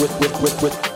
with with with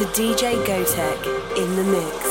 to DJ Gotek in the mix.